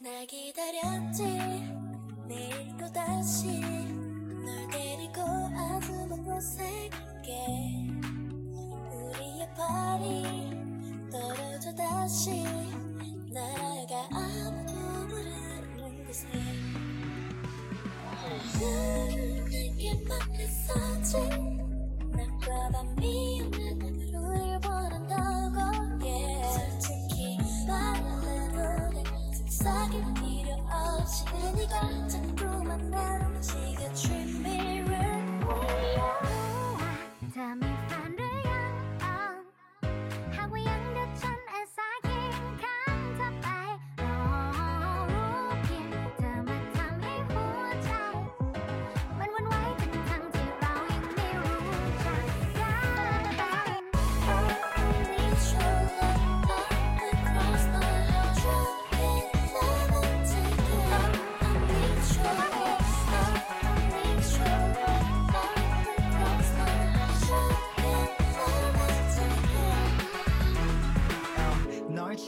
날 기다렸지. 내일 또 다시 널 데리고 곳에 갈게. 우리의 발이 떨어져 다시 날 없이 네가 자꾸만 나를 움직여 treat me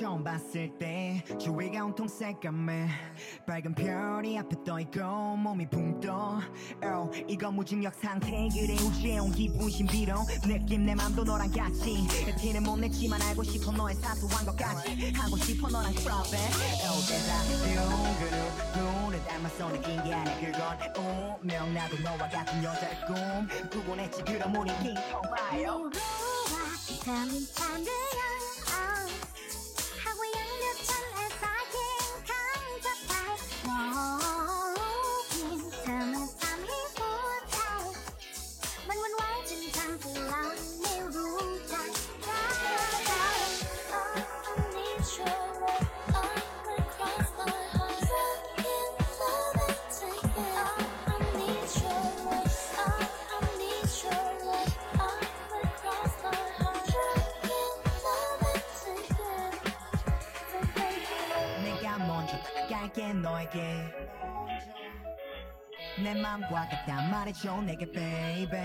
처음 봤을 때 주위가 온통 새까매. 밝은 별이 앞에 떠있고 몸이 붕떠. Oh, 이거 무중력 상태 그래 우주에 온 기분 신비로 느낌 내 맘도 너랑 같이. 티는 못 냈지만 알고 싶어 너의 사소한 것까지. 하고 싶어 너랑 프로베 Oh that 그룹 눈을 닮았어 느낀 게 아니 그건 운명. 나도 너와 같은 여자를 꿈꾸곤 했지. 그럼 우리 킹 통봐요. 너와 다른 밤을 다가갈게 너에게 내 맘과 같단 말해줘 내게 baby Baby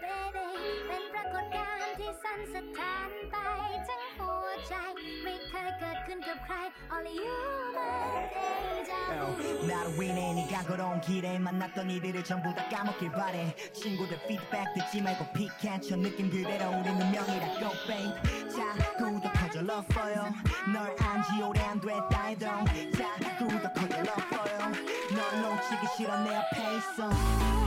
baby เป็นปรากฏการณ์ที่สั่นสะท้านไปทั้งหัวใจ ไม่เคยเกิดขึ้นกับใคร Only you my deja vu 나를 위해 네가 걸어온 길에 만났던 이들을 전부 다 까먹길 바래 친구들 피드백 듣지 말고 픽해쳐 느낌 그대로 우리 운명이라고 babe 자 구독해줘 love for you 널 안지 오래안 됐다 해도. 자꾸 더 건들러 보여 널 놓치기 싫어 내 앞에 있어.